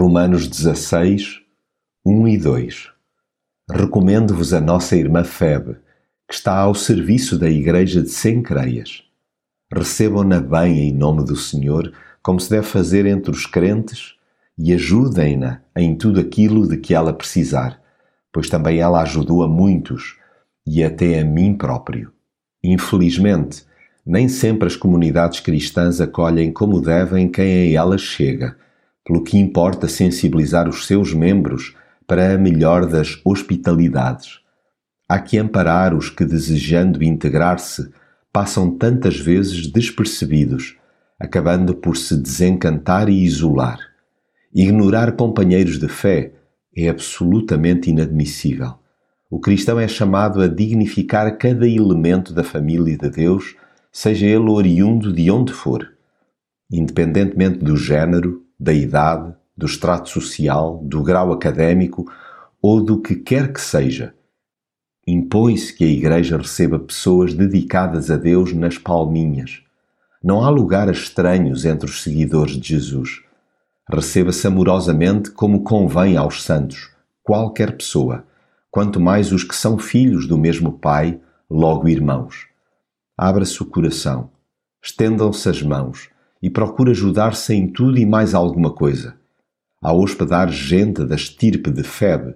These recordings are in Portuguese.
Romanos 16, 1 e 2. Recomendo-vos a nossa irmã Febe, que está ao serviço da Igreja de Sencreias. Recebam-na bem em nome do Senhor, como se deve fazer entre os crentes, e ajudem-na em tudo aquilo de que ela precisar, pois também ela ajudou a muitos e até a mim próprio. Infelizmente, nem sempre as comunidades cristãs acolhem como devem quem a elas chega, pelo que importa sensibilizar os seus membros para a melhor das hospitalidades. Há que amparar os que, desejando integrar-se, passam tantas vezes despercebidos, acabando por se desencantar e isolar. Ignorar companheiros de fé é absolutamente inadmissível. O cristão é chamado a dignificar cada elemento da família de Deus seja ele oriundo de onde for, independentemente do género, da idade, do extrato social, do grau académico ou do que quer que seja. Impõe-se que a Igreja receba pessoas dedicadas a Deus nas palminhas. Não há lugar a estranhos entre os seguidores de Jesus. Receba-se amorosamente como convém aos santos, qualquer pessoa, quanto mais os que são filhos do mesmo Pai, logo irmãos abra-se o coração, estendam-se as mãos e procure ajudar-se em tudo e mais alguma coisa. Ao hospedar gente da estirpe de Febe,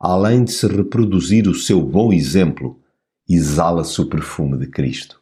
além de se reproduzir o seu bom exemplo, exala-se o perfume de Cristo.